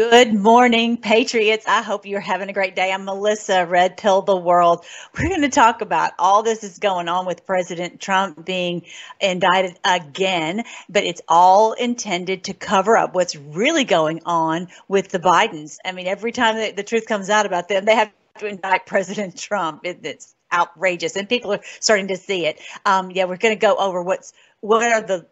Good morning, Patriots. I hope you're having a great day. I'm Melissa, Red Pill the World. We're going to talk about all this is going on with President Trump being indicted again, but it's all intended to cover up what's really going on with the Bidens. I mean, every time the, the truth comes out about them, they have to indict President Trump. It, it's outrageous, and people are starting to see it. Um, yeah, we're going to go over what's what are the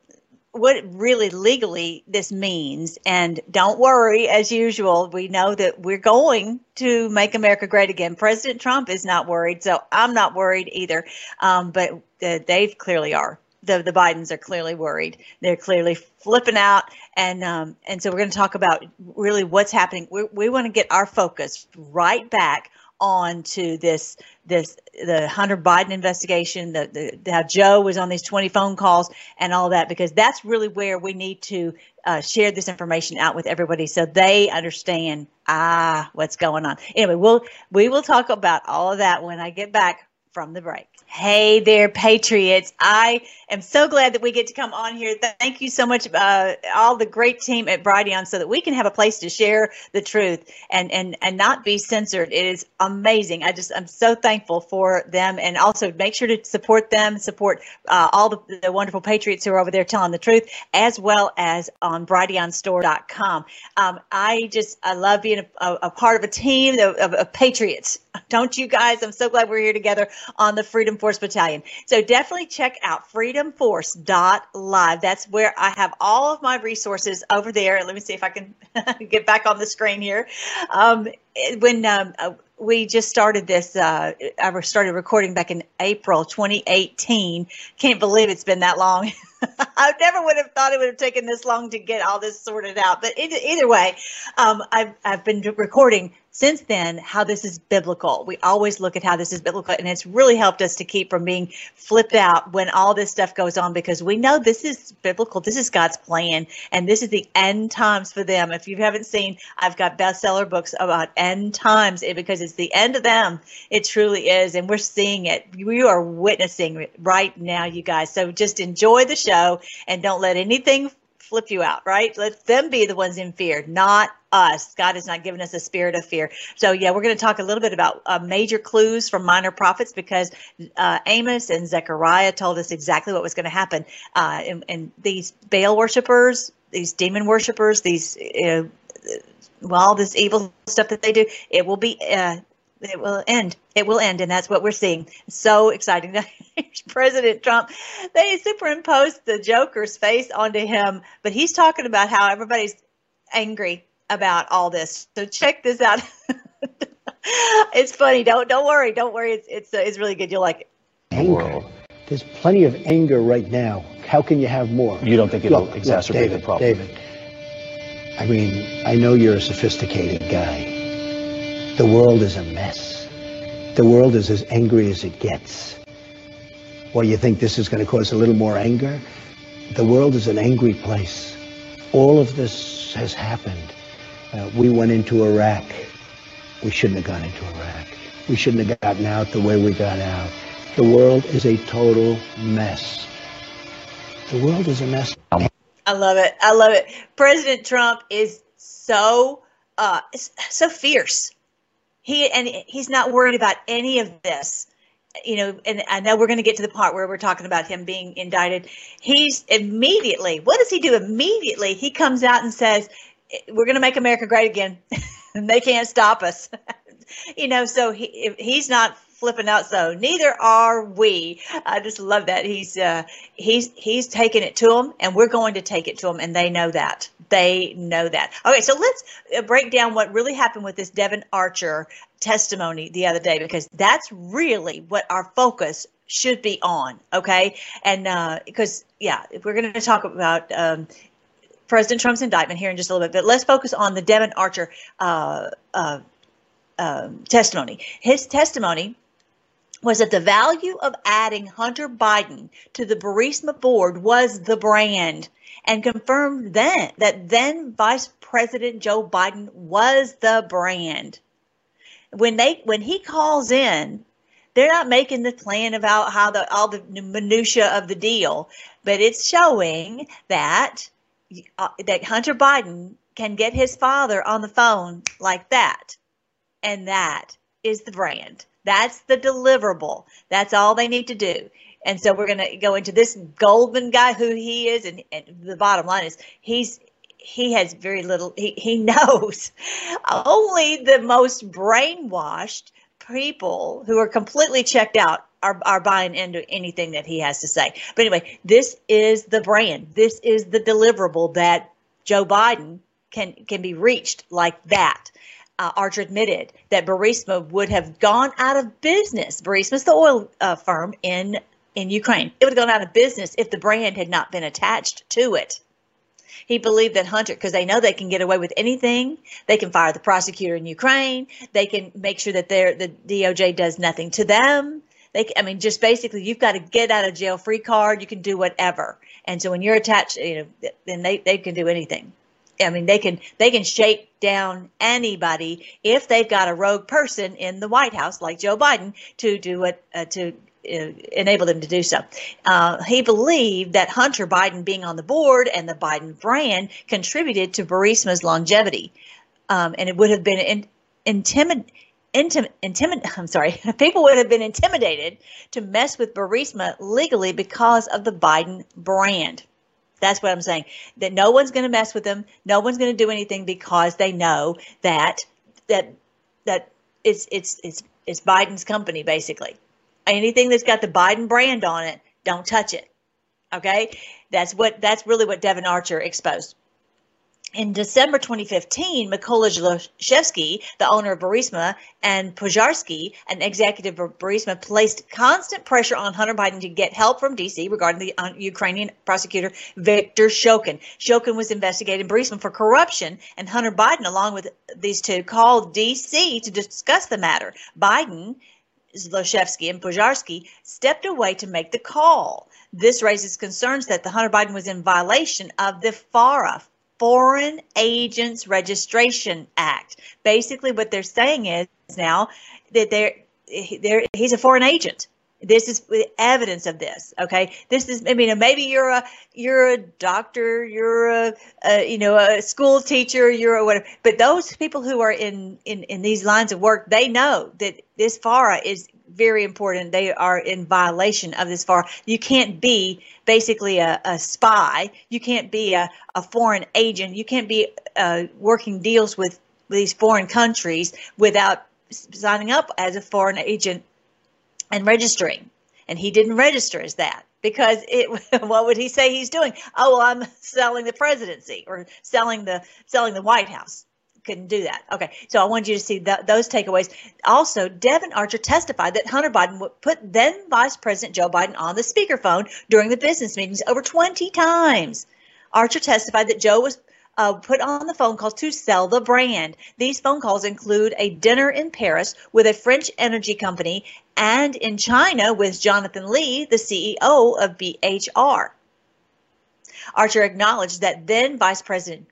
what really legally this means. And don't worry, as usual, we know that we're going to make America great again. President Trump is not worried, so I'm not worried either. Um, but uh, they clearly are. The, the Bidens are clearly worried. They're clearly flipping out, and um, and so we're going to talk about really what's happening. We, we want to get our focus right back on to this this the Hunter Biden investigation, the, the how Joe was on these 20 phone calls and all that, because that's really where we need to uh, share this information out with everybody so they understand ah what's going on. Anyway, we'll we will talk about all of that when I get back from the break. Hey there, Patriots. I am so glad that we get to come on here. Thank you so much, uh, all the great team at Brighteon, so that we can have a place to share the truth and, and, and not be censored. It is amazing. I just, I'm so thankful for them. And also make sure to support them, support uh, all the, the, wonderful Patriots who are over there telling the truth, as well as on brighteonstore.com. Um, I just, I love being a, a, a part of a team of, of, of Patriots. Don't you guys? I'm so glad we're here together on the Freedom Force Battalion. So definitely check out freedomforce.live. That's where I have all of my resources over there. Let me see if I can get back on the screen here. Um, when um, uh, we just started this, uh, I started recording back in April 2018. Can't believe it's been that long. I never would have thought it would have taken this long to get all this sorted out. But either, either way, um, I've, I've been recording since then how this is biblical. We always look at how this is biblical, and it's really helped us to keep from being flipped out when all this stuff goes on because we know this is biblical. This is God's plan, and this is the end times for them. If you haven't seen, I've got bestseller books about end times because it's the end of them. It truly is, and we're seeing it. We are witnessing it right now, you guys. So just enjoy the show and don't let anything flip you out, right? Let them be the ones in fear, not us. God has not given us a spirit of fear. So, yeah, we're going to talk a little bit about uh, major clues from minor prophets because uh, Amos and Zechariah told us exactly what was going to happen. Uh, and, and, these Baal worshippers, these demon worshippers, these, well, all this evil stuff that they do, it will be uh, it will end. It will end, and that's what we're seeing. So exciting! President Trump, they superimposed the Joker's face onto him, but he's talking about how everybody's angry about all this. So check this out. it's funny. Don't don't worry. Don't worry. It's it's uh, it's really good. You'll like it. Anger. There's plenty of anger right now. How can you have more? You don't think it'll look, exacerbate look, David, the problem? David, I mean, I know you're a sophisticated guy. The world is a mess. The world is as angry as it gets. Well, you think this is going to cause a little more anger? The world is an angry place. All of this has happened. Uh, we went into Iraq. We shouldn't have gone into Iraq. We shouldn't have gotten out the way we got out. The world is a total mess. The world is a mess. I love it. I love it. President Trump is so uh, so fierce he and he's not worried about any of this you know and i know we're going to get to the part where we're talking about him being indicted. He's immediately what does he do immediately? He comes out and says we're going to make america great again. And they can't stop us. You know so he, he's not flipping out so neither are we. I just love that he's uh he's he's taking it to them and we're going to take it to them and they know that. They know that. Okay so let's uh, break down what really happened with this Devon archer testimony the other day because that's really what our focus should be on okay? And uh because yeah we're going to talk about um President Trump's indictment here in just a little bit, but let's focus on the Devon Archer uh, uh, um, testimony. His testimony was that the value of adding Hunter Biden to the Burisma board was the brand and confirmed then that then Vice President Joe Biden was the brand. When they when he calls in, they're not making the plan about how the all the minutia of the deal, but it's showing that uh, that Hunter Biden can get his father on the phone like that. And that is the brand. That's the deliverable. That's all they need to do. And so we're going to go into this Goldman guy, who he is, and, and the bottom line is he's he has very little. He he knows only the most brainwashed people who are completely checked out are, are buying into anything that he has to say. But anyway, this is the brand. This is the deliverable that Joe Biden can can be reached like that. Uh, Archer admitted that Burisma would have gone out of business. Burisma is the oil uh, firm in in Ukraine. It would have gone out of business if the brand had not been attached to it. He believed that Hunter, because they know they can get away with anything, they can fire the prosecutor in Ukraine. They can make sure that the DOJ does nothing to them. They, I mean, just basically, you've got to get out of jail free card. You can do whatever. And so when you're attached, you know, then they, they can do anything. I mean, they can they can shake down anybody if they've got a rogue person in the White House like Joe Biden to do it uh, to uh, enable them to do so. Uh, he believed that Hunter Biden being on the board and the Biden brand contributed to Burisma's longevity, um, and it would have been in, intimid, intim, intimid, I'm sorry, people would have been intimidated to mess with Burisma legally because of the Biden brand. That's what I'm saying. That no one's going to mess with them. No one's going to do anything because they know that that that it's it's it's it's Biden's company basically anything that's got the Biden brand on it, don't touch it. Okay, that's what that's really what Devon Archer exposed. In December 2015, Mykola Zlochevsky, the owner of Burisma, and Pozharsky, an executive of Burisma, placed constant pressure on Hunter Biden to get help from D.C. regarding the uh, Ukrainian prosecutor Viktor Shokin. Shokin was investigating Burisma for corruption, and Hunter Biden, along with these two, called D.C. to discuss the matter. Biden Zlochevsky and Pozharsky stepped away to make the call. This raises concerns that the Hunter Biden was in violation of the FARA, Foreign Agents Registration Act. Basically, what they're saying is now that they're, they're he's a foreign agent. This is evidence of this. Okay, this is. I mean, maybe you're a you're a doctor, you're a, a you know a school teacher, you're a whatever. But those people who are in in in these lines of work, they know that this FARA is very important. They are in violation of this FARA. You can't be basically a, a spy. You can't be a, a foreign agent. You can't be uh, working deals with these foreign countries without signing up as a foreign agent and registering. And he didn't register as that because it what would he say he's doing? Oh, well, I'm selling the presidency or selling the selling the White House. Couldn't do that. Okay, so I wanted you to see those takeaways. Also, Devon Archer testified that Hunter Biden put then Vice President Joe Biden on the speakerphone during the business meetings over 20 times. Archer testified that Joe was uh, put on the phone calls to sell the brand. These phone calls include a dinner in Paris with a French energy company and in China with Jonathan Li, the CEO of BHR. Archer acknowledged that then Vice President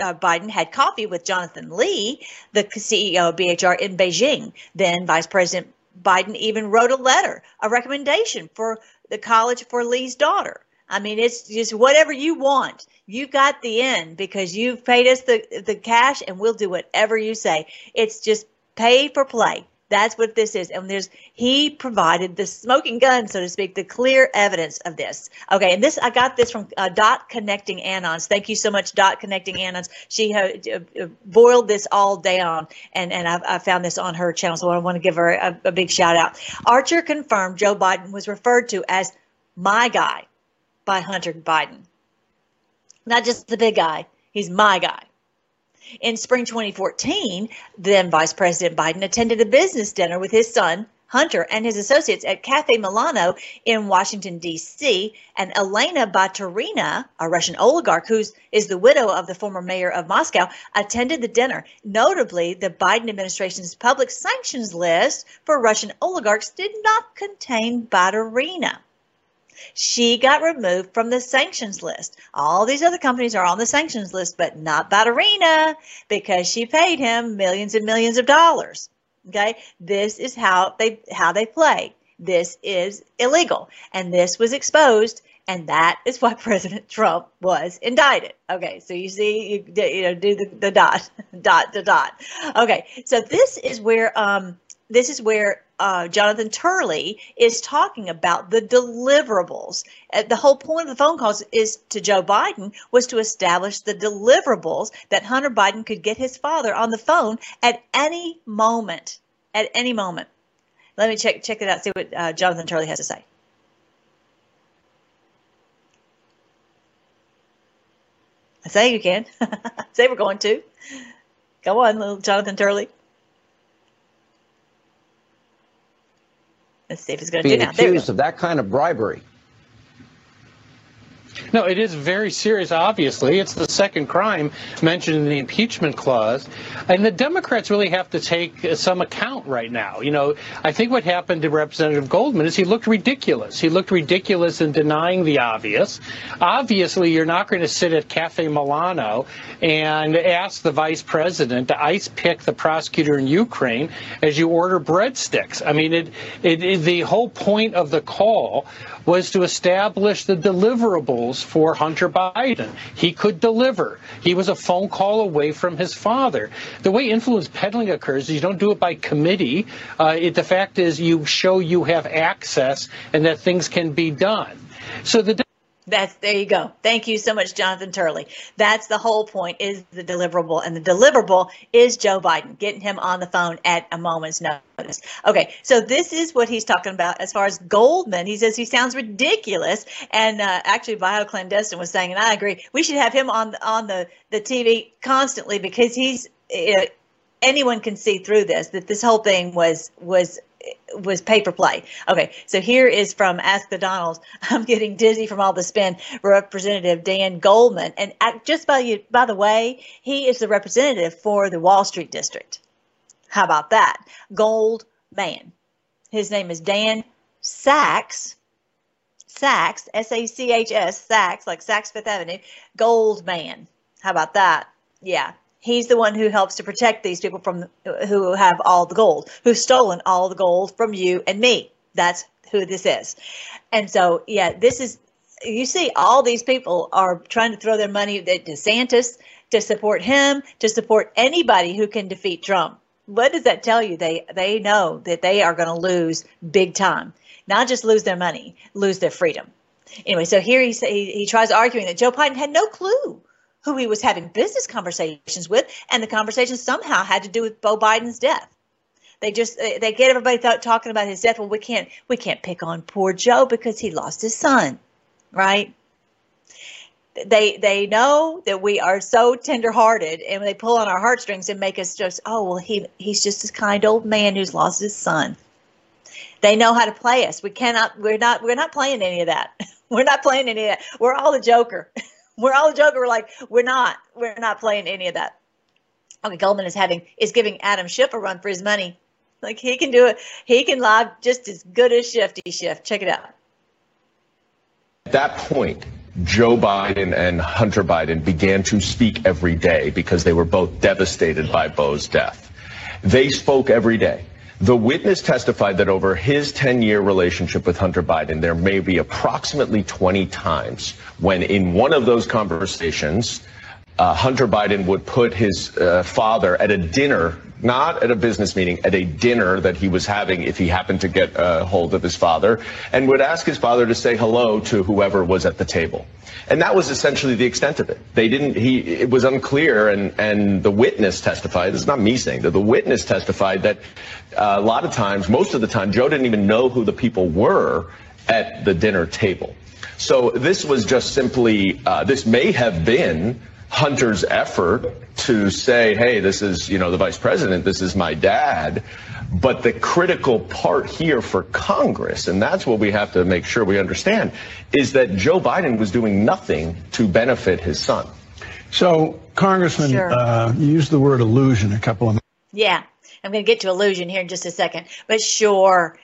uh, Biden had coffee with Jonathan Li, the CEO of BHR in Beijing. Then Vice President Biden even wrote a letter, a recommendation for the college for Li's daughter. I mean, it's just whatever you want. You got the end because you've paid us the the cash, and we'll do whatever you say. It's just pay for play. That's what this is. And there's he provided the smoking gun, so to speak, the clear evidence of this. Okay, and this I got this from uh, Dot Connecting Anons. Thank you so much, Dot Connecting Anons. She uh, uh, boiled this all down, and and I, I, found this on her channel, so I want to give her a, a big shout out. Archer confirmed Joe Biden was referred to as my guy by Hunter Biden. Not just the big guy, he's my guy. In spring 2014, then Vice President Biden attended a business dinner with his son, Hunter, and his associates at Cafe Milano in Washington, D.C. And Elena Baturina, a Russian oligarch who is the widow of the former mayor of Moscow, attended the dinner. Notably, the Biden administration's public sanctions list for Russian oligarchs did not contain Baturina she got removed from the sanctions list. All these other companies are on the sanctions list, but not Baturina because she paid him millions and millions of dollars. Okay, this is how they how they play. This is illegal, and this was exposed And that is why President Trump was indicted. Okay, so you see, you, you know, do the, the dot, dot, the dot. Okay, so this is where um, this is where uh, Jonathan Turley is talking about the deliverables. Uh, the whole point of the phone calls is to Joe Biden was to establish the deliverables that Hunter Biden could get his father on the phone at any moment. At any moment. Let me check check it out. See what uh, Jonathan Turley has to say. I say you can. say we're going to. Go on, little Jonathan Turley. Let's see if it's going to do now. accused of that kind of bribery. No, it is very serious, obviously. It's the second crime mentioned in the impeachment clause. And the Democrats really have to take some account right now. You know, I think what happened to Representative Goldman is he looked ridiculous. He looked ridiculous in denying the obvious. Obviously, you're not going to sit at Cafe Milano and ask the vice president to ice pick the prosecutor in Ukraine as you order breadsticks. I mean, it, it, it the whole point of the call was to establish the deliverables for Hunter Biden. He could deliver. He was a phone call away from his father. The way influence peddling occurs is you don't do it by committee. Uh, it, the fact is you show you have access and that things can be done. So the that's there you go. Thank you so much, Jonathan Turley. That's the whole point is the deliverable, and the deliverable is Joe Biden getting him on the phone at a moment's notice. Okay, so this is what he's talking about as far as Goldman. He says he sounds ridiculous, and uh, actually, bioclandestine was saying, and I agree, we should have him on on the the TV constantly because he's. Uh, anyone can see through this that this whole thing was was was pay for play. Okay, so here is from Ask the Donalds. I'm getting dizzy from all the spin. Representative Dan Goldman, and just by you, by the way, he is the representative for the Wall Street district. How about that? Gold man. His name is Dan Sachs. Sachs, S A C H S, Sachs, like Sachs Fifth Avenue. Gold man. How about that? Yeah, he's the one who helps to protect these people from who have all the gold, who've stolen all the gold from you and me. That's who this is. And so, yeah, this is you see all these people are trying to throw their money at DeSantis to support him, to support anybody who can defeat Trump. What does that tell you? They they know that they are going to lose big time. Not just lose their money, lose their freedom. Anyway, so here he he, he tries arguing that Joe Biden had no clue who he was having business conversations with, and the conversation somehow had to do with Beau Biden's death. They just they get everybody th- talking about his death. Well, we can't we can't pick on poor Joe because he lost his son, right? They they know that we are so tenderhearted, and they pull on our heartstrings and make us just oh well he he's just this kind old man who's lost his son. They know how to play us. We cannot we're not we're not playing any of that. we're not playing any of that. We're all the Joker. we're all joking. We're like, we're not, we're not playing any of that. Okay, Goldman is having is giving Adam Schiff a run for his money. Like he can do it. He can live just as good as Shifty Schiff. Check it out. At that point, Joe Biden and Hunter Biden began to speak every day because they were both devastated by Beau's death. They spoke every day. The witness testified that over his 10 year relationship with Hunter Biden, there may be approximately 20 times when, in one of those conversations, uh, Hunter Biden would put his uh, father at a dinner not at a business meeting, at a dinner that he was having if he happened to get a hold of his father, and would ask his father to say hello to whoever was at the table. And that was essentially the extent of it. They didn't, he, it was unclear, and, and the witness testified, this is not me saying that, the witness testified that uh, a lot of times, most of the time, Joe didn't even know who the people were at the dinner table. So this was just simply, uh, this may have been Hunter's effort to say, hey, this is, you know, the vice president, this is my dad. But the critical part here for Congress, and that's what we have to make sure we understand, is that Joe Biden was doing nothing to benefit his son. So, Congressman, sure. uh, you used the word illusion a couple of Yeah, I'm going to get to illusion here in just a second. But sure,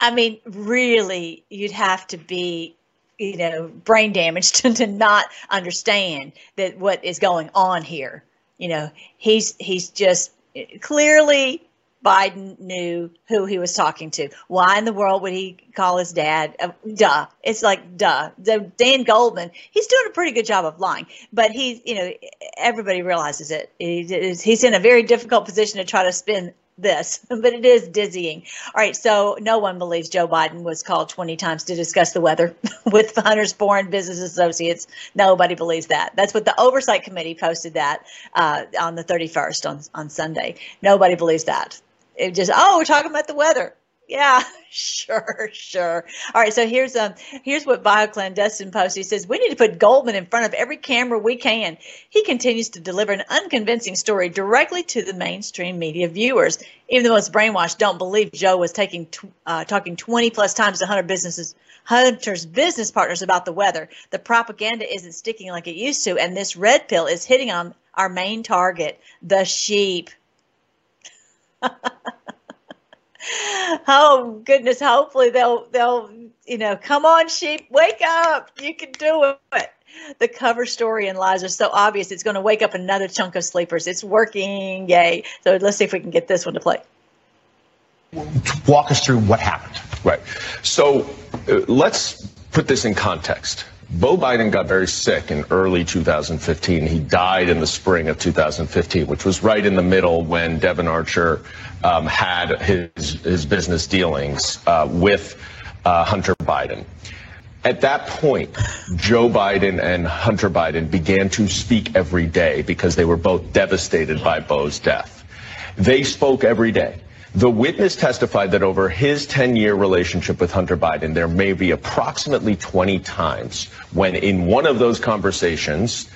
I mean, really, you'd have to be you know brain damage to, to not understand that what is going on here you know he's he's just clearly Biden knew who he was talking to. Why in the world would he call his dad? Uh, duh. It's like duh. Dan Goldman, he's doing a pretty good job of lying, but he's, you know, everybody realizes it. He's in a very difficult position to try to spin this, but it is dizzying. All right, so no one believes Joe Biden was called 20 times to discuss the weather with Hunter's foreign business associates. Nobody believes that. That's what the Oversight Committee posted that uh, on the 31st on, on Sunday. Nobody believes that. It just, oh, we're talking about the weather. Yeah, sure, sure. All right, so here's um here's what BioClandestine posted. He says we need to put Goldman in front of every camera we can. He continues to deliver an unconvincing story directly to the mainstream media viewers. Even the most brainwashed don't believe Joe was taking uh, talking 20 plus times to Hunter businesses Hunter's business partners about the weather. The propaganda isn't sticking like it used to, and this red pill is hitting on our main target, the sheep. oh goodness hopefully they'll they'll you know come on sheep wake up. You can do it. The cover story and lies are so obvious. It's going to wake up another chunk of sleepers. It's working yay. So let's see if we can get this one to play. Walk us through what happened. Right. So uh, let's put this in context Beau Biden got very sick in early 2015. He died in the spring of 2015, which was right in the middle when Devon Archer um, had his, his business dealings uh, with uh, Hunter Biden. At that point, Joe Biden and Hunter Biden began to speak every day because they were both devastated by Beau's death. They spoke every day. The witness testified that over his 10 year relationship with Hunter Biden, there may be approximately 20 times when, in one of those conversations,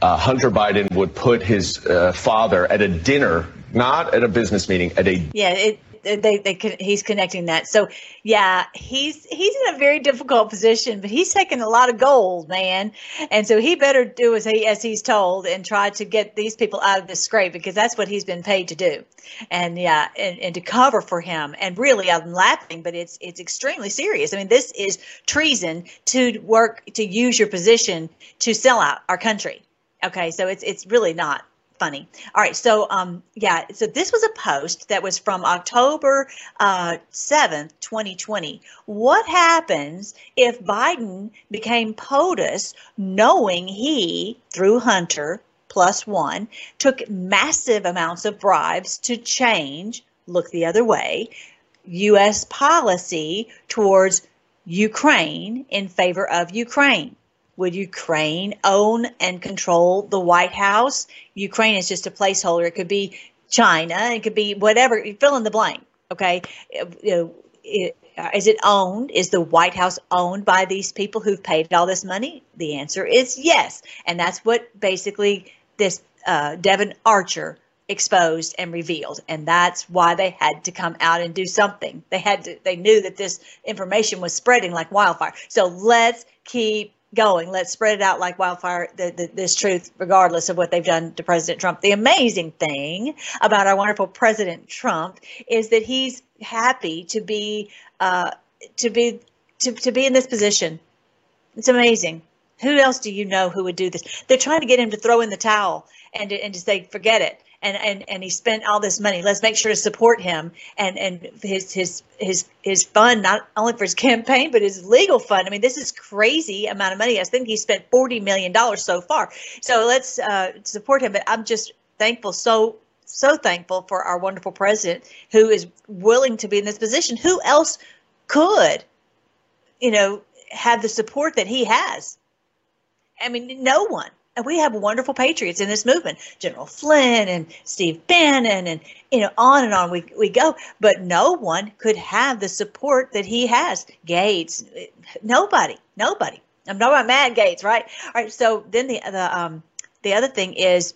uh, Hunter Biden would put his uh, father at a dinner, not at a business meeting, at a yeah, it, they, they he's connecting that. So yeah, he's he's in a very difficult position, but he's taking a lot of gold, man. And so he better do as he as he's told and try to get these people out of this scrape because that's what he's been paid to do. And yeah, and, and to cover for him. And really, I'm laughing, but it's it's extremely serious. I mean, this is treason to work to use your position to sell out our country. Okay, so it's it's really not funny. All right, so um, yeah, so this was a post that was from October uh, 7th, 2020. What happens if Biden became POTUS knowing he, through Hunter plus one, took massive amounts of bribes to change, look the other way, U.S. policy towards Ukraine in favor of Ukraine? Would Ukraine own and control the White House? Ukraine is just a placeholder. It could be China. It could be whatever. Fill in the blank. Okay. It, is it owned? Is the White House owned by these people who've paid all this money? The answer is yes. And that's what basically this uh, Devon Archer exposed and revealed and that's why they had to come out and do something they had to they knew that this information was spreading like wildfire so let's keep going. Let's spread it out like wildfire, the, the, this truth, regardless of what they've done to President Trump. The amazing thing about our wonderful President Trump is that he's happy to be uh, to be to, to be in this position. It's amazing. Who else do you know who would do this? They're trying to get him to throw in the towel and and to say forget it and and and he spent all this money. Let's make sure to support him and and his his his his fund not only for his campaign but his legal fund. I mean, this is crazy amount of money. I think he spent forty million dollars so far. So let's uh, support him. But I'm just thankful, so so thankful for our wonderful president who is willing to be in this position. Who else could, you know, have the support that he has? I mean, no one and we have wonderful patriots in this movement. General flynn and steve bannon and you know on and on we, we go. But no one could have the support that he has. Gaetz nobody nobody. I'm talking about matt Gaetz right? All right so then the, the um the other thing is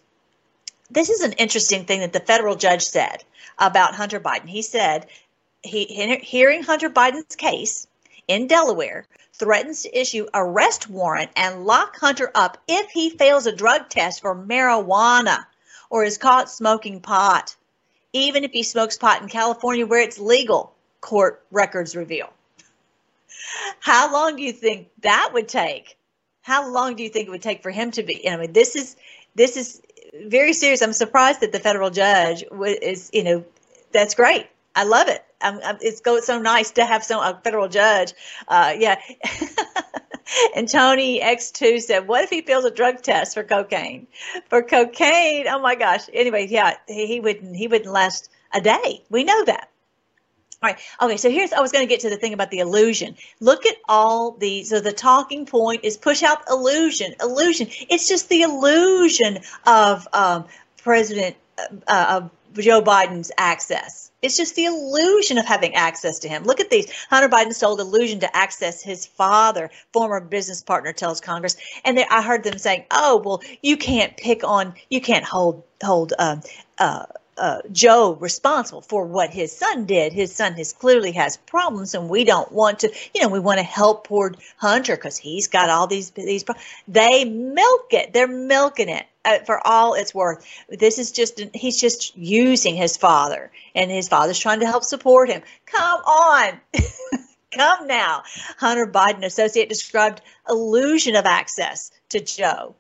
this is an interesting thing that the federal judge said about hunter biden. He said he hearing hunter biden's case in delaware threatens to issue arrest warrant and lock Hunter up if he fails a drug test for marijuana or is caught smoking pot, even if he smokes pot in California where it's legal, court records reveal. How long do you think that would take? How long do you think it would take for him to be? I mean, this is this is very serious. I'm surprised that the federal judge is, you know, that's great. I love it. Um, it's go so nice to have some a federal judge. Uh, yeah. and Tony X2 said, "What if he fails a drug test for cocaine? For cocaine? Oh my gosh! Anyway, yeah, he, he wouldn't. He wouldn't last a day. We know that. All right. Okay. So here's I was going to get to the thing about the illusion. Look at all the so the talking point is push out illusion. Illusion. It's just the illusion of um, President uh, of Joe Biden's access. It's just the illusion of having access to him. Look at these. Hunter Biden sold illusion to access his father, former business partner, tells Congress. And they, I heard them saying, "Oh, well, you can't pick on, you can't hold hold um, uh, uh, Joe responsible for what his son did. His son has clearly has problems, and we don't want to. You know, we want to help poor Hunter because he's got all these these. They milk it. They're milking it uh, for all it's worth. This is just he's just using his father, and his father's trying to help support him. Come on. Come now. Hunter Biden associate described illusion of access to Joe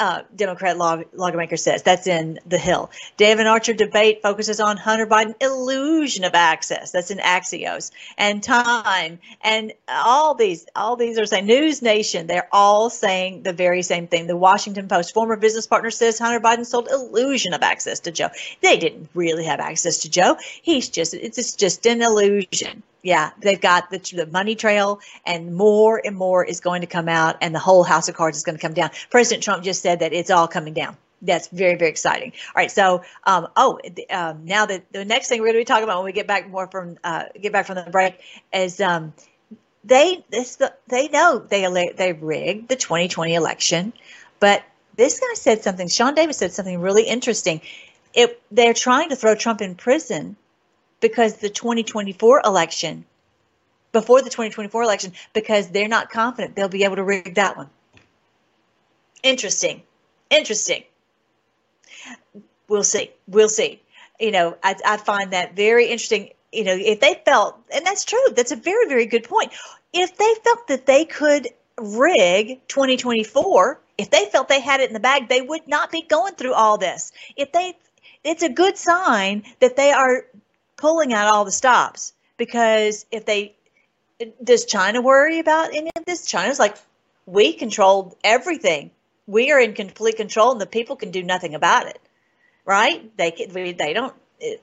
uh, Democrat law, lawmaker says. That's in The Hill. David Archer debate focuses on Hunter Biden illusion of access. That's in Axios and Time and all these. All these are saying News Nation. They're all saying the very same thing. The Washington Post former business partner says Hunter Biden sold illusion of access to Joe. They didn't really have access to Joe. He's just it's just an illusion yeah, they've got the, the money trail, and more and more is going to come out, and the whole house of cards is going to come down. President Trump just said that it's all coming down. That's very, very exciting. All right, so um, oh, um, now the the next thing we're going to be talking about when we get back more from uh, get back from the break is um, they this they know they they rigged the 2020 election, but this guy said something. Sean Davis said something really interesting. It they're trying to throw Trump in prison because the 2024 election, before the 2024 election, because they're not confident they'll be able to rig that one. Interesting. Interesting. We'll see. We'll see. You know, I, I find that very interesting. You know, if they felt, and that's true, that's a very, very good point. If they felt that they could rig 2024, if they felt they had it in the bag, they would not be going through all this. If they, it's a good sign that they are pulling out all the stops because if they does China worry about any of this? China's like, we control everything. We are in complete control, and the people can do nothing about it, right? They can, they don't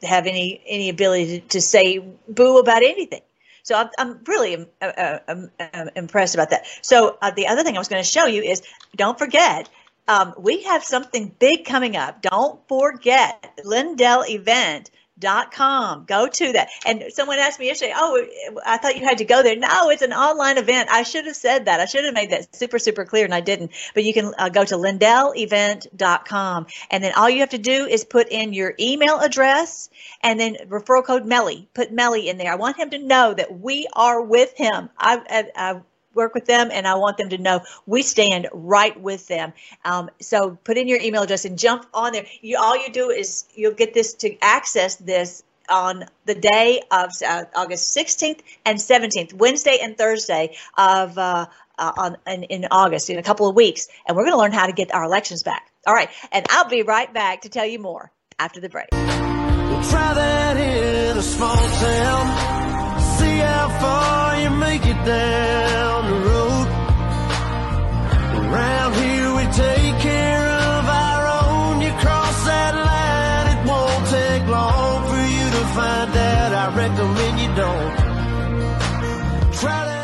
have any any ability to, to say boo about anything. So I'm, I'm really uh, uh, um, uh, impressed about that. So uh, the other thing I was going to show you is don't forget um, we have something big coming up. Don't forget Lindell event dot com. Go to that. And someone asked me yesterday oh i thought you had to go there. No it's an online event. I should have said that. I should have made that super super clear and i didn't. But you can uh, go to lindellevent.com and then all you have to do is put in your email address and then referral code melly. Put melly in there. I want him to know that we are with him. I, I, I work with them and I want them to know we stand right with them. Um, so put in your email address and jump on there. You, all you do is you'll get this to access this on the day of uh, August 16th and 17th, Wednesday and Thursday of uh, uh, on in, in, August in a couple of weeks, and we're going to learn how to get our elections back. All right, and I'll be right back to tell you more after the break. We'll try that in a small town, see how far you make it down. Around here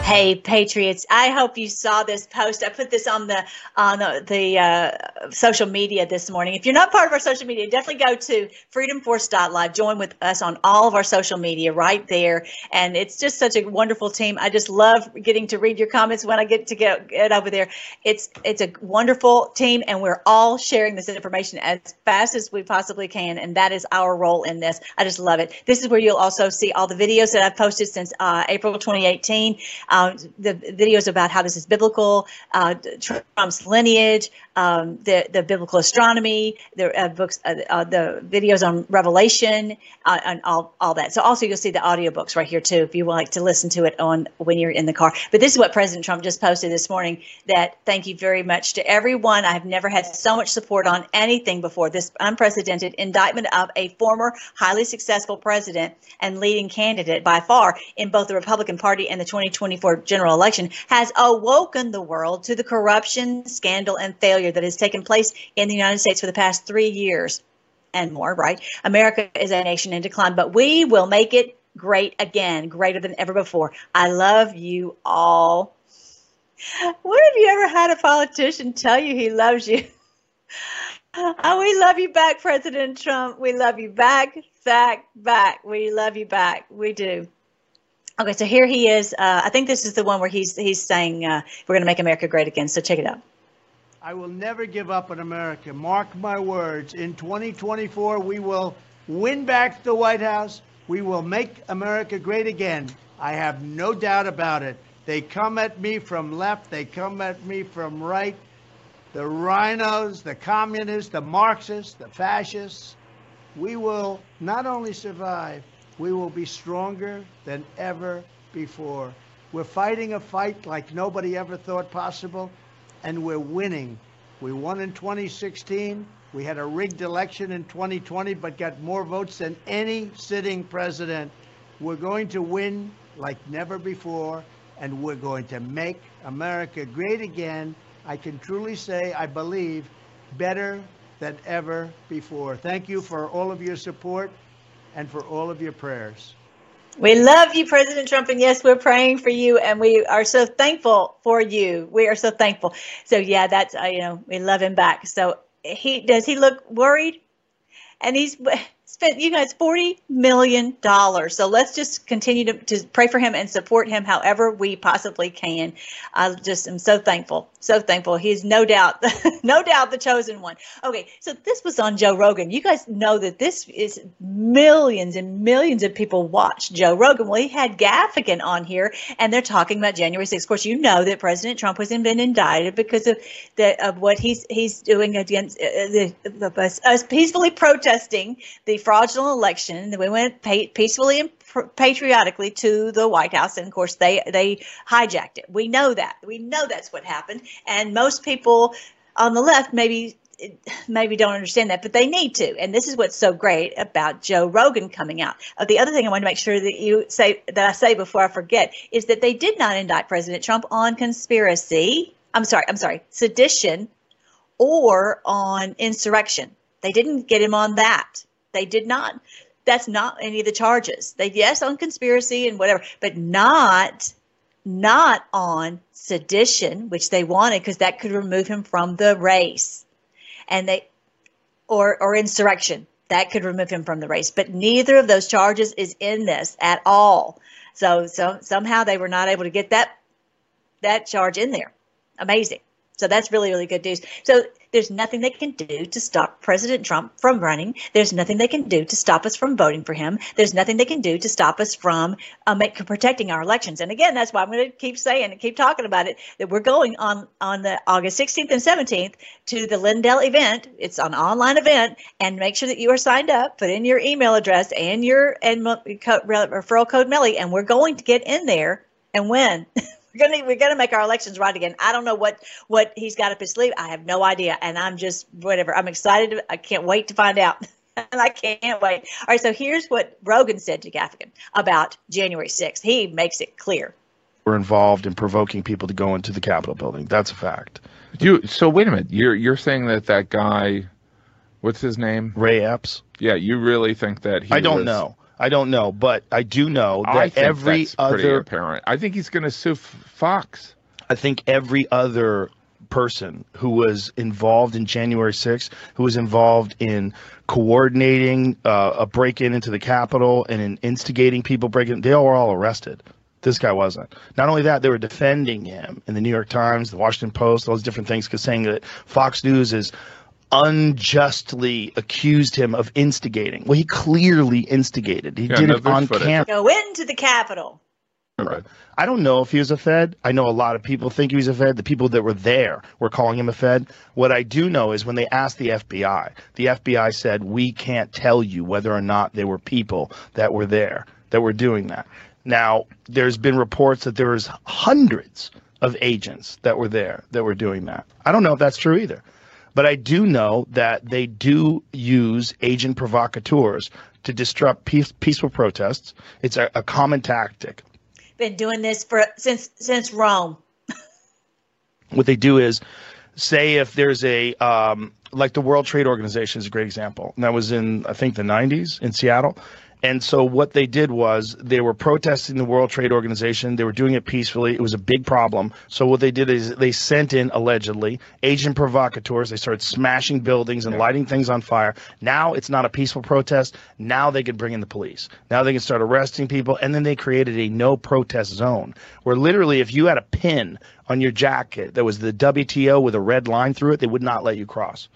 Hey, Patriots! I hope you saw this post. I put this on the on the, the uh, social media this morning. If you're not part of our social media, definitely go to freedomforce.live. Join with us on all of our social media right there. And it's just such a wonderful team. I just love getting to read your comments when I get to get, get over there. It's it's a wonderful team, and we're all sharing this information as fast as we possibly can. And that is our role in this. I just love it. This is where you'll also see all the videos that I've posted since uh, April 2018. Uh, the videos about how this is biblical, uh, Trump's lineage, um, the the biblical astronomy, the uh, books, uh, uh, the videos on Revelation, uh, and all all that. So also you'll see the audiobooks right here too, if you like to listen to it on when you're in the car. But this is what President Trump just posted this morning. That thank you very much to everyone. I have never had so much support on anything before. This unprecedented indictment of a former highly successful president and leading candidate by far in both the Republican Party and the 2024 general election has awoken the world to the corruption, scandal, and failure that has taken place in the United States for the past three years and more, right? America is a nation in decline, but we will make it great again, greater than ever before. I love you all. What have you ever had a politician tell you he loves you? Oh, we love you back, President Trump. We love you back, back, back. We love you back. We do. Okay, so here he is. Uh, I think this is the one where he's he's saying uh, we're going to make America great again. So check it out. I will never give up on America. Mark my words. In 2024, we will win back the White House. We will make America great again. I have no doubt about it. They come at me from left, they come at me from right. The RINOs, the communists, the Marxists, the fascists. We will not only survive, we will be stronger than ever before. We're fighting a fight like nobody ever thought possible and we're winning. We won in 2016. We had a rigged election in 2020, but got more votes than any sitting president. We're going to win like never before, and we're going to make America great again. I can truly say, I believe, better than ever before. Thank you for all of your support and for all of your prayers. We love you, President Trump, and yes, we're praying for you, and we are so thankful for you. We are so thankful. So yeah, that's uh, you know we love him back. So he does he look worried? And he's spent you guys 40 million dollars so let's just continue to, to pray for him and support him however we possibly can i just am so thankful so thankful. He's no doubt no doubt the chosen one. Okay so this was on joe rogan. You guys know that this is millions and millions of people watch joe rogan. Well he had gaffigan on here and they're talking about january 6th of course you know that president trump hasn't been indicted because of the of what he's he's doing against uh, the, the us peacefully protesting the fraudulent election. That we went peacefully and patriotically to the White House, and of course they they hijacked it. We know that. We know that's what happened, and most people on the left maybe maybe don't understand that, but they need to. And this is what's so great about Joe Rogan coming out. Uh, the other thing I want to make sure that you say that I say before I forget is that they did not indict President Trump on conspiracy. I'm sorry, I'm sorry, sedition or on insurrection. They didn't get him on that. They did not. That's not any of the charges. They yes on conspiracy and whatever, but not not on sedition, which they wanted because that could remove him from the race, and they or or insurrection that could remove him from the race. But neither of those charges is in this at all. So so somehow they were not able to get that that charge in there. Amazing. So that's really, really good news. So there's nothing they can do to stop President Trump from running. There's nothing they can do to stop us from voting for him. There's nothing they can do to stop us from make, protecting our elections. And again, that's why I'm going to keep saying and keep talking about it that we're going on on the August 16th and 17th to the Lindell event. It's an online event, and make sure that you are signed up. Put in your email address and your and referral code Melly, and we're going to get in there and win. we're gonna we're gonna make our elections right again. I don't know what what he's got up his sleeve. I have no idea, and I'm just whatever. I'm excited. I can't wait to find out. and I can't wait. All right, so here's what Rogan said to Gaffigan about January 6th. He makes it clear. We're involved in provoking people to go into the Capitol building. That's a fact. You so wait a minute. You're you're saying that that guy, what's his name? Ray Epps. Yeah, you really think that he? I don't was, know. I don't know, but I do know that I think every that's pretty other apparent. I think he's going to sue Fox. I think every other person who was involved in January 6th, who was involved in coordinating uh, a break-in into the Capitol and in instigating people breaking, they were all arrested. This guy wasn't. Not only that, they were defending him in the New York Times, the Washington Post, all those different things, because saying that Fox News is unjustly accused him of instigating. Well, he clearly instigated. He Yeah, did no, it on footage. camera. Go into the Capitol. Right. I don't know if he was a Fed. I know a lot of people think he was a Fed. The people that were there were calling him a Fed. What I do know is when they asked the FBI, the FBI said, we can't tell you whether or not there were people that were there that were doing that. Now, there's been reports that there was hundreds of agents that were there that were doing that. I don't know if that's true either. But I do know that they do use agent provocateurs to disrupt peace, peaceful protests. It's a, a common tactic been doing this for since since Rome. what they do is say if there's a um, like the World Trade Organization is a great example. And that was in I think the 90s in Seattle. And so what they did was they were protesting the World Trade Organization. They were doing it peacefully. It was a big problem. So what they did is they sent in allegedly agent provocateurs. They started smashing buildings and lighting things on fire. Now it's not a peaceful protest. Now they can bring in the police. Now they can start arresting people. And then they created a no protest zone where literally if you had a pin on your jacket that was the WTO with a red line through it, they would not let you cross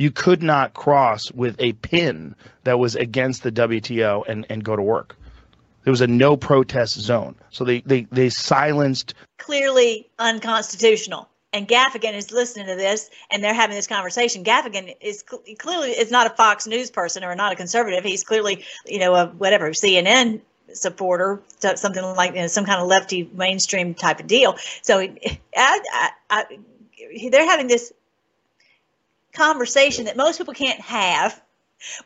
you could not cross with a pin that was against the WTO and, and go to work. There was a no protest zone. So they, they, they silenced. Clearly unconstitutional. And Gaffigan is listening to this and they're having this conversation. Gaffigan is cl- clearly is not a Fox News person or not a conservative. He's clearly, you know, a whatever CNN supporter, something like you know, some kind of lefty mainstream type of deal. So I, I, I, they're having this conversation that most people can't have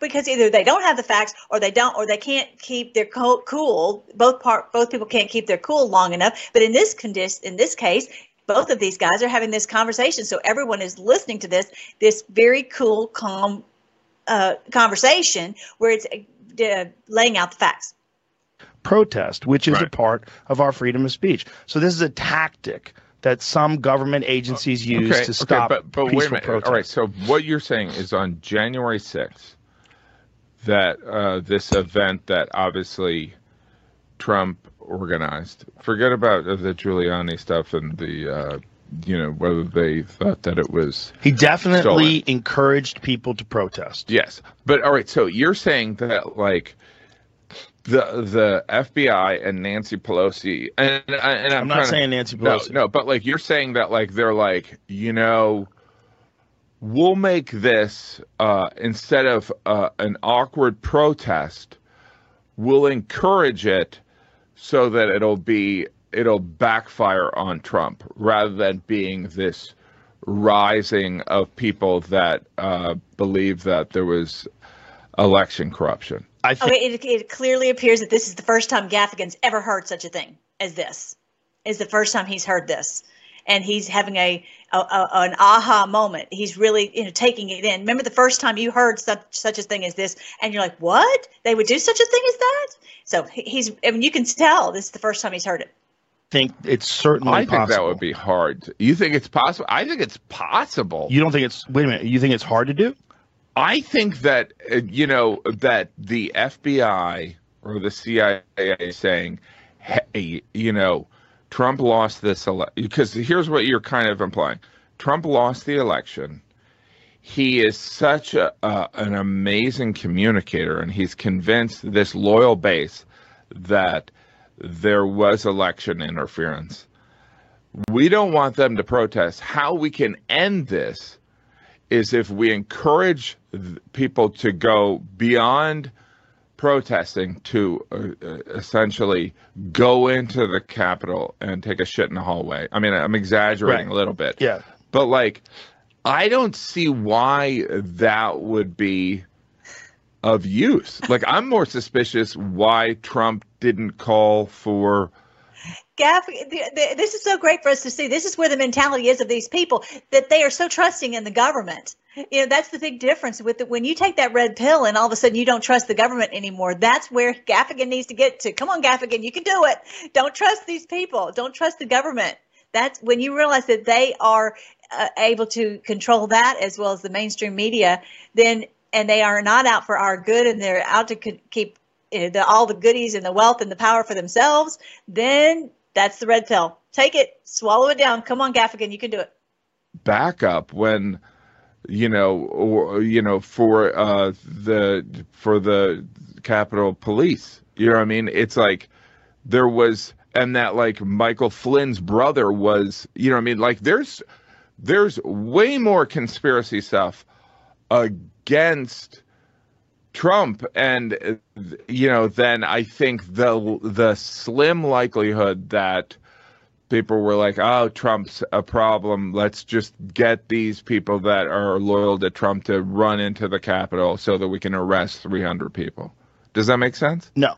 because either they don't have the facts or they don't or they can't keep their cool. Both part both people can't keep their cool long enough. But in this condition in this case both of these guys are having this conversation. So everyone is listening to this this very cool calm uh, conversation where it's uh, laying out the facts. Protest which is right. a part of our freedom of speech. So this is a tactic that some government agencies use okay, to stop okay, but, but peaceful wait a minute. Protest. All right, so what you're saying is on January 6th, that uh, this event that obviously Trump organized. Forget about the Giuliani stuff and the, uh, you know, whether they thought that it was. He definitely stolen. encouraged people to protest. Yes, but all right. So you're saying that like the the FBI and Nancy Pelosi and and I'm, I'm not saying to, Nancy Pelosi. No, no, but like you're saying that like they're like you know we'll make this uh, instead of uh, an awkward protest, we'll encourage it so that it'll be it'll backfire on Trump rather than being this rising of people that uh, believe that there was election corruption. I oh, think okay, it, it clearly appears that this is the first time Gaffigan's ever heard such a thing as this. Is the first time he's heard this, and he's having a, a, a, an aha moment. He's really you know taking it in. Remember the first time you heard such such a thing as this, and you're like, "What? They would do such a thing as that?" So he's. I mean, you can tell this is the first time he's heard it. Think it's certainly. I think that would be hard. You think it's possible? I think it's possible. You don't think it's? Wait a minute. You think it's hard to do? I think that uh, you know that the FBI or the CIA saying, "Hey, you know, Trump lost this election." Because here's what you're kind of implying: Trump lost the election. He is such a, an amazing communicator, and he's convinced this loyal base that there was election interference. We don't want them to protest. How we can end this is if we encourage people to go beyond protesting to uh, uh, essentially go into the Capitol and take a shit in the hallway. I mean, I'm exaggerating right. a little bit. Yeah. But like, I don't see why that would be of use. Like, I'm more suspicious why Trump didn't call for Gaff, this is so great for us to see. This is where the mentality is of these people that they are so trusting in the government. You know, that's the big difference with the, when you take that red pill and all of a sudden you don't trust the government anymore. That's where Gaffigan needs to get to. Come on, Gaffigan, you can do it. Don't trust these people. Don't trust the government. That's when you realize that they are uh, able to control that as well as the mainstream media. Then and they are not out for our good and they're out to keep the, all the goodies and the wealth and the power for themselves. Then that's the red pill. Take it, swallow it down. Come on, Gaffigan, you can do it. Back up when you know, or you know, for uh, the for the Capitol Police. You know what I mean? It's like there was and that like Michael Flynn's brother was, you know, what I mean, like there's there's way more conspiracy stuff against Trump, and uh, you know, then I think the the slim likelihood that people were like, "Oh, Trump's a problem. Let's just get these people that are loyal to Trump to run into the Capitol so that we can arrest 300 people." Does that make sense? No.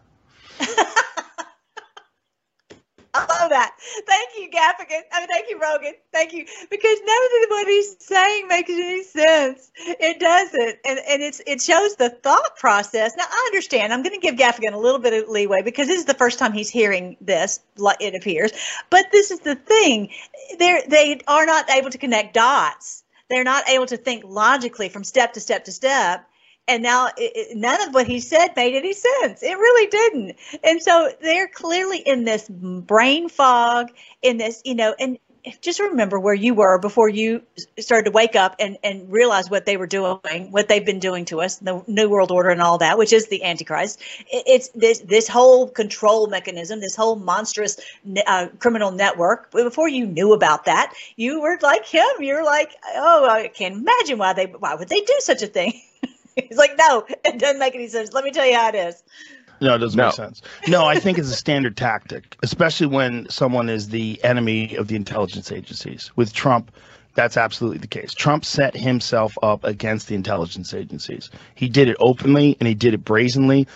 I that. Thank you, Gaffigan. I mean, thank you, Rogan. Thank you, because none of what he's saying makes any sense. It doesn't, and and it's it shows the thought process. Now, I understand. I'm going to give Gaffigan a little bit of leeway because this is the first time he's hearing this. It appears, but this is the thing. They they are not able to connect dots. They're not able to think logically from step to step to step and now it, none of what he said made any sense. It really didn't. And so they're clearly in this brain fog, in this, you know, and just remember where you were before you started to wake up and, and realize what they were doing, what they've been doing to us, the New World Order and all that, which is the Antichrist. It's this this whole control mechanism, this whole monstrous uh, criminal network. Before you knew about that, you were like him. You're like, oh, I can't imagine why they why would they do such a thing. He's like, no, it doesn't make any sense. Let me tell you how it is. No, it doesn't no. make sense. No, I think it's a standard tactic, especially when someone is the enemy of the intelligence agencies. With Trump, that's absolutely the case. Trump set himself up against the intelligence agencies. He did it openly and he did it brazenly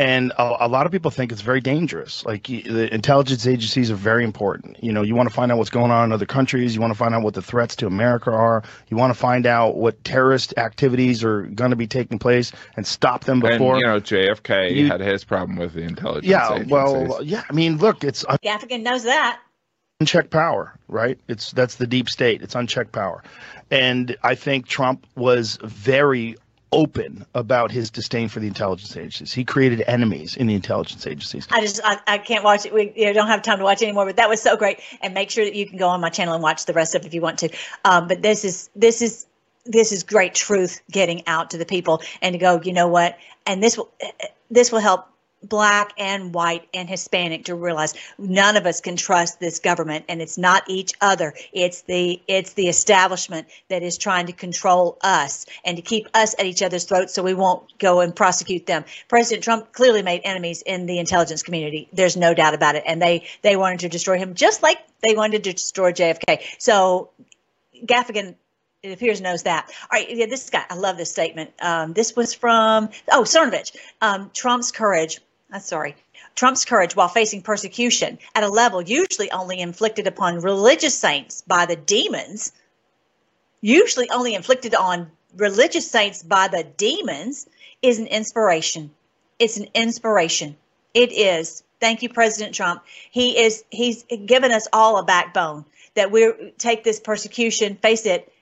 and a, a, lot of people think it's very dangerous. Like the intelligence agencies are very important. You know, you want to find out what's going on in other countries. You want to find out what the threats to America are. You want to find out what terrorist activities are going to be taking place and stop them before. And, you know, JFK you, had his problem with the intelligence. Yeah, agencies. well, yeah. I mean, look, it's Gaffigan knows that unchecked power, right? It's that's the deep state. It's unchecked power, and I think Trump was very open about his disdain for the intelligence agencies. He created enemies in the intelligence agencies. I just I, I can't watch it. We you know, don't have time to watch anymore. But that was so great. And make sure that you can go on my channel and watch the rest of it if you want to. Um, but this is this is this is great truth getting out to the people and to go. You know what? And this will this will help black and white and Hispanic to realize none of us can trust this government and it's not each other. It's the it's the establishment that is trying to control us and to keep us at each other's throats so we won't go and prosecute them. President Trump clearly made enemies in the intelligence community. There's no doubt about it. And they they wanted to destroy him just like they wanted to destroy JFK. So Gaffigan it appears knows that. All right, yeah, this guy, I love this statement. Um, this was from oh Cernovich. Um, Trump's courage I'm sorry, Trump's courage while facing persecution at a level usually only inflicted upon religious saints by the demons, usually only inflicted on religious saints by the demons, is an inspiration. It's an inspiration. It is. Thank you, President Trump. He is. He's given us all a backbone that we take this persecution, face it,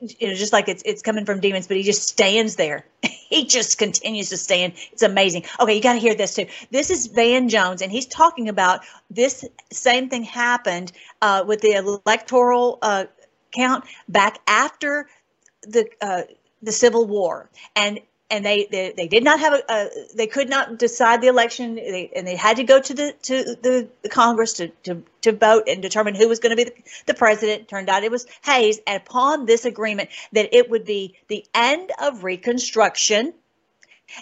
you know, just like it's it's coming from demons, but he just stands there. he just continues to stand. It's amazing. Okay, you got to hear this too. This is Van Jones, and he's talking about this same thing happened uh, with the electoral uh, count back after the uh, the Civil War, and and they, they, they did not have a, a, they could not decide the election. They, and they had to go to the to the, the congress to, to to vote and determine who was going to be the, the president. Turned out it was hayes. And upon this agreement that it would be the end of reconstruction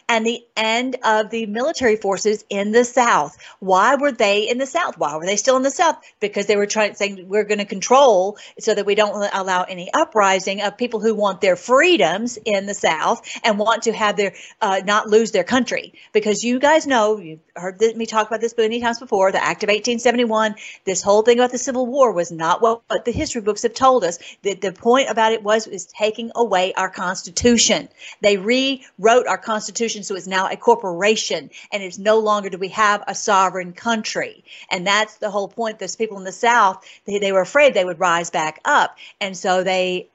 and the end of the military forces in the South. Why were they in the South? Why were they still in the South? Because they were trying saying we're going to control so that we don't allow any uprising of people who want their freedoms in the South and want to have their uh, not lose their country. Because you guys know you've heard me talk about this many times before. The Act of 1871, this whole thing about the Civil War was not what, the history books have told us. That the point about it was is taking away our Constitution. They rewrote our Constitution Constitution, so it's now a corporation, and it's no longer do we have a sovereign country. And that's the whole point. Those people in the South, they, they were afraid they would rise back up, and so they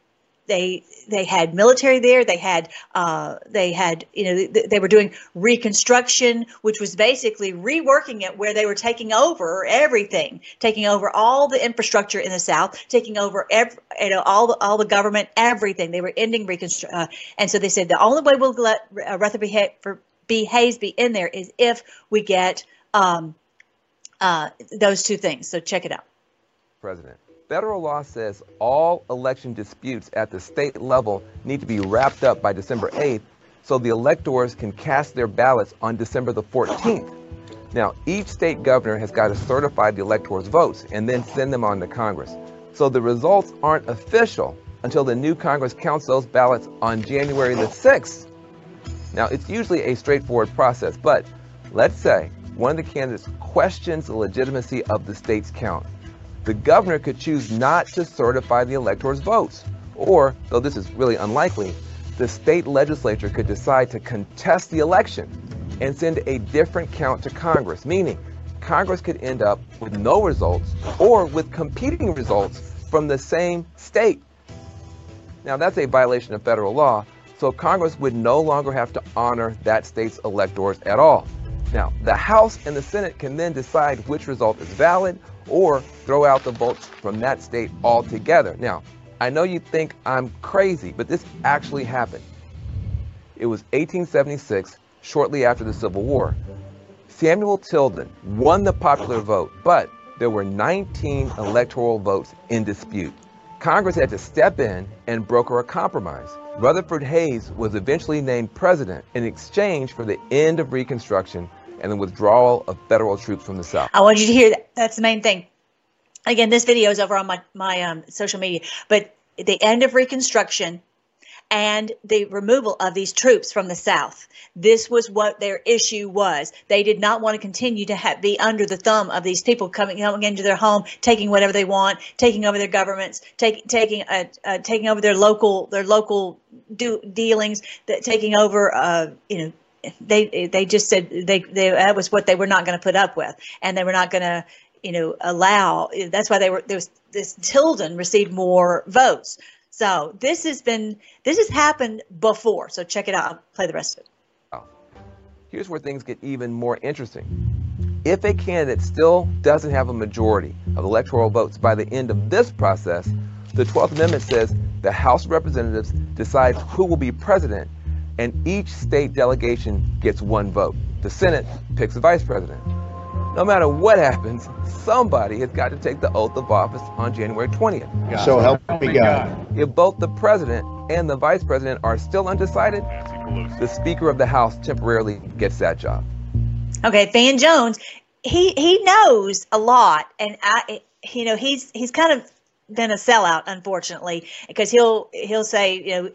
they they had military there. They had uh, they had you know they, they, were doing reconstruction, which was basically reworking it where they were taking over everything, taking over all the infrastructure in the South, taking over every, you know all the all the government, everything. They were ending reconstruction, uh, and so they said the only way we'll let uh, Rutherford B. Hayes be in there is if we get um, uh, those two things. So check it out. President. Federal law says all election disputes at the state level need to be wrapped up by December 8th so the electors can cast their ballots on December the 14th. Now, each state governor has got to certify the electors' votes and then send them on to Congress. So the results aren't official until the new Congress counts those ballots on January the 6th. Now, it's usually a straightforward process, but let's say one of the candidates questions the legitimacy of the state's count. The governor could choose not to certify the electors' votes. Or, though this is really unlikely, the state legislature could decide to contest the election and send a different count to Congress, meaning Congress could end up with no results or with competing results from the same state. Now, that's a violation of federal law, so Congress would no longer have to honor that state's electors at all. Now, the House and the Senate can then decide which result is valid or throw out the votes from that state altogether. Now, I know you think I'm crazy, but this actually happened. It was 1876, shortly after the Civil War. Samuel Tilden won the popular vote, but there were 19 electoral votes in dispute. Congress had to step in and broker a compromise. Rutherford Hayes was eventually named president in exchange for the end of Reconstruction and the withdrawal of federal troops from the South. I want you to hear that. That's the main thing. Again, this video is over on my, my um, social media, but the end of Reconstruction and the removal of these troops from the South. This was what their issue was. They did not want to continue to be under the thumb of these people coming, coming into their home, taking whatever they want, taking over their governments, take, taking uh, uh, taking over their local their local do, dealings, that taking over. Uh, you know, they they just said they, they that was what they were not going to put up with, and they were not going to you know allow. That's why they were there was this Tilden received more votes. So this has been this has happened before. So check it out. I'll play the rest of it. Oh. Here's where things get even more interesting. If a candidate still doesn't have a majority of electoral votes by the end of this process, the 12th Amendment says the House of Representatives decides who will be president and each state delegation gets one vote. The Senate picks a vice president. No matter what happens, somebody has got to take the oath of office on January 20th. God. So help oh me God. If both the president and the vice president are still undecided, the Speaker of the House temporarily gets that job. Okay, Van Jones, he he knows a lot, and I, you know, he's he's kind of been a sellout, unfortunately, because he'll he'll say, you know,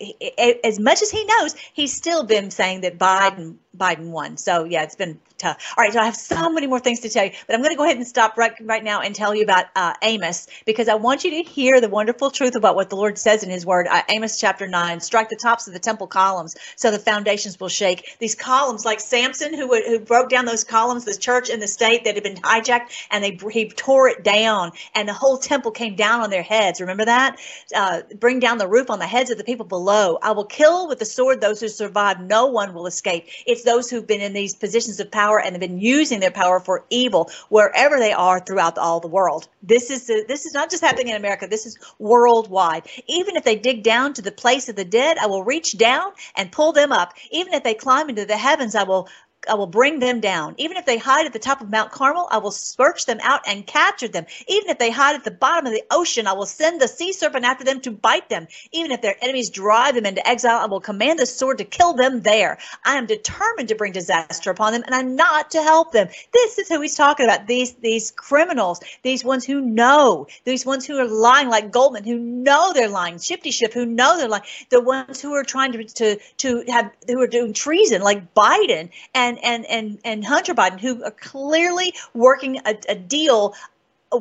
as much as he knows, he's still been saying that Biden Biden won. So yeah, it's been tough. All right, so I have so many more things to tell you, but I'm going to go ahead and stop right right now and tell you about uh, Amos because I want you to hear the wonderful truth about what the Lord says in His Word. Uh, Amos chapter nine: Strike the tops of the temple columns, so the foundations will shake. These columns, like Samson, who who broke down those columns, the church and the state that had been hijacked, and they he tore it down, and the whole temple came down on their heads. Remember that? Uh, bring down the roof on the heads of the people below. I will kill with the sword those who survive. No one will escape. It's those who've been in these positions of power and have been using their power for evil wherever they are throughout all the world. This is the, this is not just happening in America. This is worldwide. Even if they dig down to the place of the dead, I will reach down and pull them up. Even if they climb into the heavens, I will I will bring them down. Even if they hide at the top of Mount Carmel, I will search them out and capture them. Even if they hide at the bottom of the ocean, I will send the sea serpent after them to bite them. Even if their enemies drive them into exile, I will command the sword to kill them there. I am determined to bring disaster upon them, and I'm not to help them. This is who he's talking about. These these criminals, these ones who know, these ones who are lying like Goldman, who know they're lying, Shifty Schiff, who know they're lying, the ones who are trying to to to have who are doing treason like Biden and and and and and Hunter Biden, who are clearly working a, a deal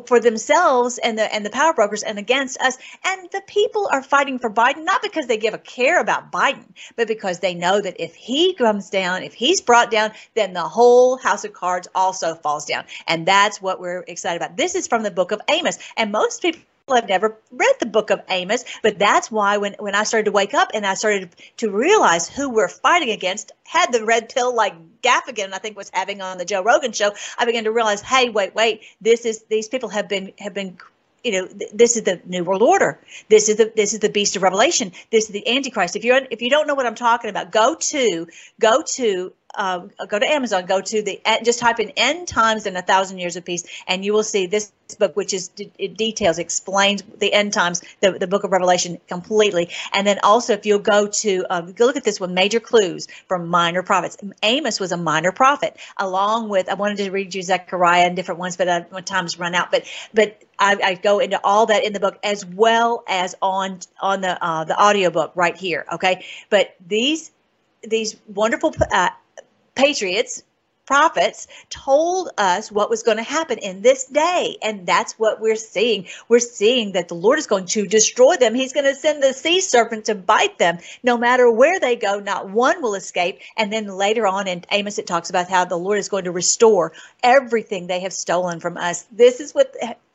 for themselves and the and the power brokers and against us. And the people are fighting for Biden not because they give a care about Biden but because they know that if he comes down if he's brought down then the whole house of cards also falls down. And that's what we're excited about. This is from the book of Amos. And most people I've never read the book of Amos, but that's why when, when I started to wake up and I started to realize who we're fighting against, had the red pill like Gaffigan, I think was having on the Joe Rogan show, I began to realize, hey, wait, wait, this is these people have been have been you know th- this is the new world order. This is the this is the beast of revelation. This is the antichrist. If you if you don't know what i'm talking about go to go to uh, go to Amazon, go to the just type in "End Times and a Thousand Years of Peace," and you will see this book, which is it details, explains the end times, the, the book of Revelation completely. And then also, if you'll go to uh, go look at this one, major clues from minor prophets. Amos was a minor prophet, along with I wanted to read you Zechariah and different ones, but I, when times run out. But but I, I, go into all that in the book as well as on on the uh, the audiobook right here. Okay, but these these wonderful uh, patriots prophets told us what was going to happen in this day. And that's what we're seeing. We're seeing that the Lord is going to destroy them. He's going to send the sea serpent to bite them. No matter where they go, not one will escape. And then later on in Amos, it talks about how the Lord is going to restore everything they have stolen from us. This is what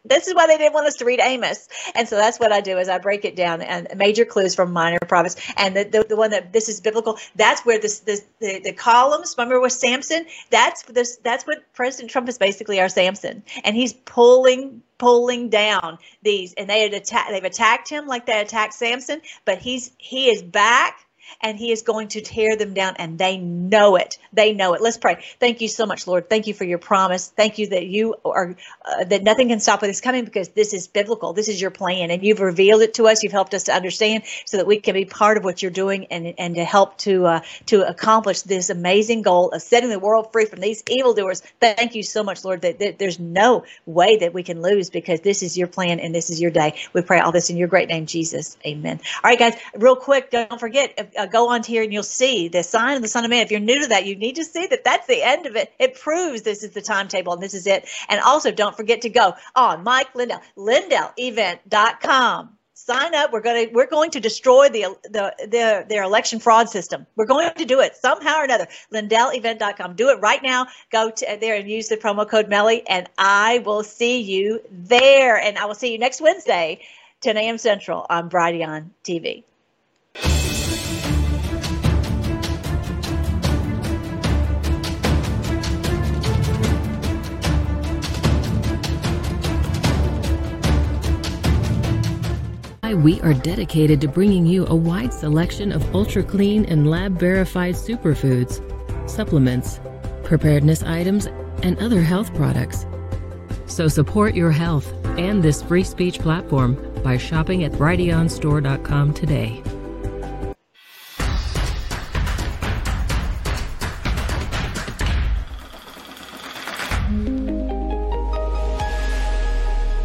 this is why they didn't want us to read Amos. And so that's what I do is I break it down and major clues from minor prophets. And the, the, the one that this is biblical, that's where this, this the, the columns, remember with Samson, that's this that's what President Trump is basically our Samson. And he's pulling pulling down these and they had attacked they've attacked him like they attacked Samson, but he's he is back and he is going to tear them down and they know it. They know it. Let's pray. Thank you so much lord. Thank you for your promise. Thank you that you are uh, that nothing can stop what is coming because this is biblical. This is your plan and you've revealed it to us. You've helped us to understand so that we can be part of what you're doing and and to help to uh, to accomplish this amazing goal of setting the world free from these evildoers. Thank you so much lord that, that there's no way that we can lose because this is your plan and this is your day. We pray all this in your great name jesus. Amen. All right guys real quick don't forget uh, go on here and you'll see the sign of the Son of Man. If you're new to that, you need to see that that's the end of it. It proves this is the timetable and this is it. And also, don't forget to go on Mike Lindell, LindellEvent.com. Sign up. We're going to we're going to destroy the the their their election fraud system. We're going to do it somehow or another. LindellEvent.com. Do it right now. Go to there and use the promo code Melly, and I will see you there. And I will see you next Wednesday, 10 a.m. Central on Brighteon TV. We are dedicated to bringing you a wide selection of ultra clean and lab verified superfoods, supplements, preparedness items, and other health products. So support your health and this free speech platform by shopping at brighteonstore.com today.